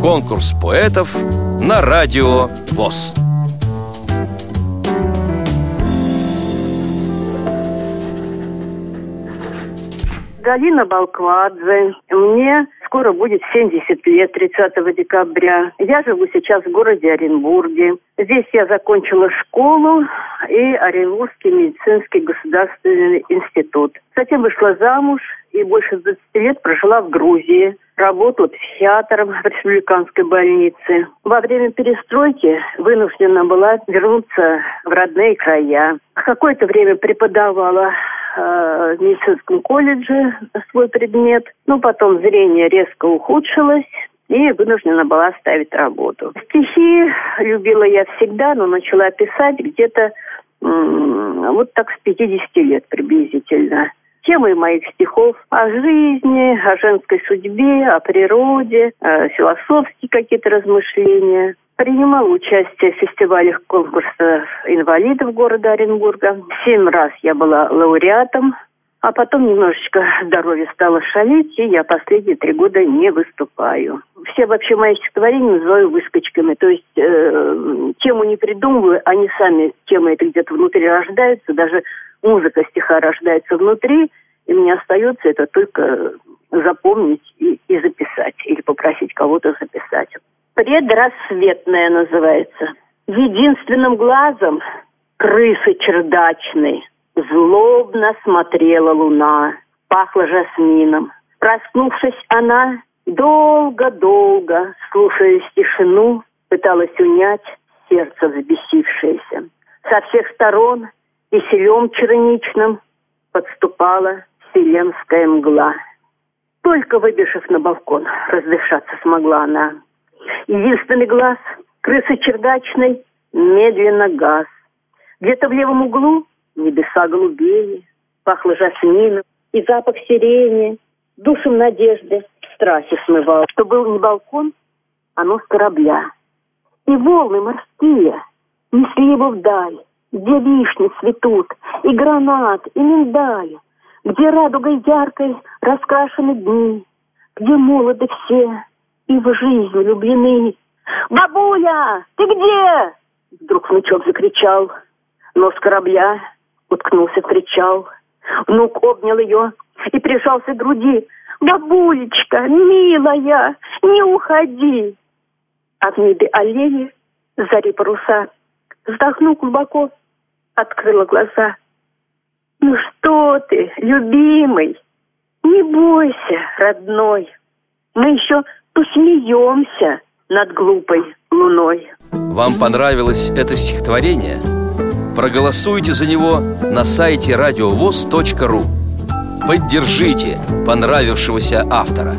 Конкурс поэтов на радио ВОЗ. Галина Балквадзе. Мне скоро будет 70 лет, 30 декабря. Я живу сейчас в городе Оренбурге. Здесь я закончила школу и Оренбургский медицинский государственный институт. Затем вышла замуж и больше 20 лет прожила в Грузии. Работала психиатром в республиканской больнице. Во время перестройки вынуждена была вернуться в родные края. Какое-то время преподавала э, в медицинском колледже свой предмет. Ну, потом зрение резко ухудшилось, и вынуждена была оставить работу. Стихи любила я всегда, но начала писать где-то вот так с 50 лет приблизительно. Темы моих стихов о жизни, о женской судьбе, о природе, э, философские какие-то размышления. Принимала участие в фестивалях конкурса инвалидов города Оренбурга. Семь раз я была лауреатом а потом немножечко здоровье стало шалить, и я последние три года не выступаю. Все вообще мои стихотворения называю выскочками. То есть э, тему не придумываю, они сами, темы это где-то внутри рождаются. Даже музыка стиха рождается внутри, и мне остается это только запомнить и, и записать, или попросить кого-то записать. Предрассветная называется. Единственным глазом крысы чердачной Злобно смотрела луна, пахло жасмином. Проснувшись она, долго-долго, слушая тишину, пыталась унять сердце взбесившееся. Со всех сторон и селем черничным подступала вселенская мгла. Только выбежав на балкон, раздышаться смогла она. Единственный глаз крысы чердачной медленно газ. Где-то в левом углу Небеса голубее, пахло жасмином, и запах сирени, душем надежды, страхи смывал. Что был не балкон, а нос корабля. И волны морские несли его вдаль, где вишни цветут, и гранат, и миндаль, где радугой яркой раскрашены дни, где молоды все и в жизнь влюблены. «Бабуля, ты где?» Вдруг внучок закричал. Нос корабля уткнулся в причал. Внук обнял ее и прижался к груди. «Бабулечка, милая, не уходи!» А в небе аллеи, зари паруса, вздохнув глубоко, открыла глаза. «Ну что ты, любимый, не бойся, родной, мы еще посмеемся над глупой луной». Вам понравилось это стихотворение? Проголосуйте за него на сайте радиовоз.ру Поддержите понравившегося автора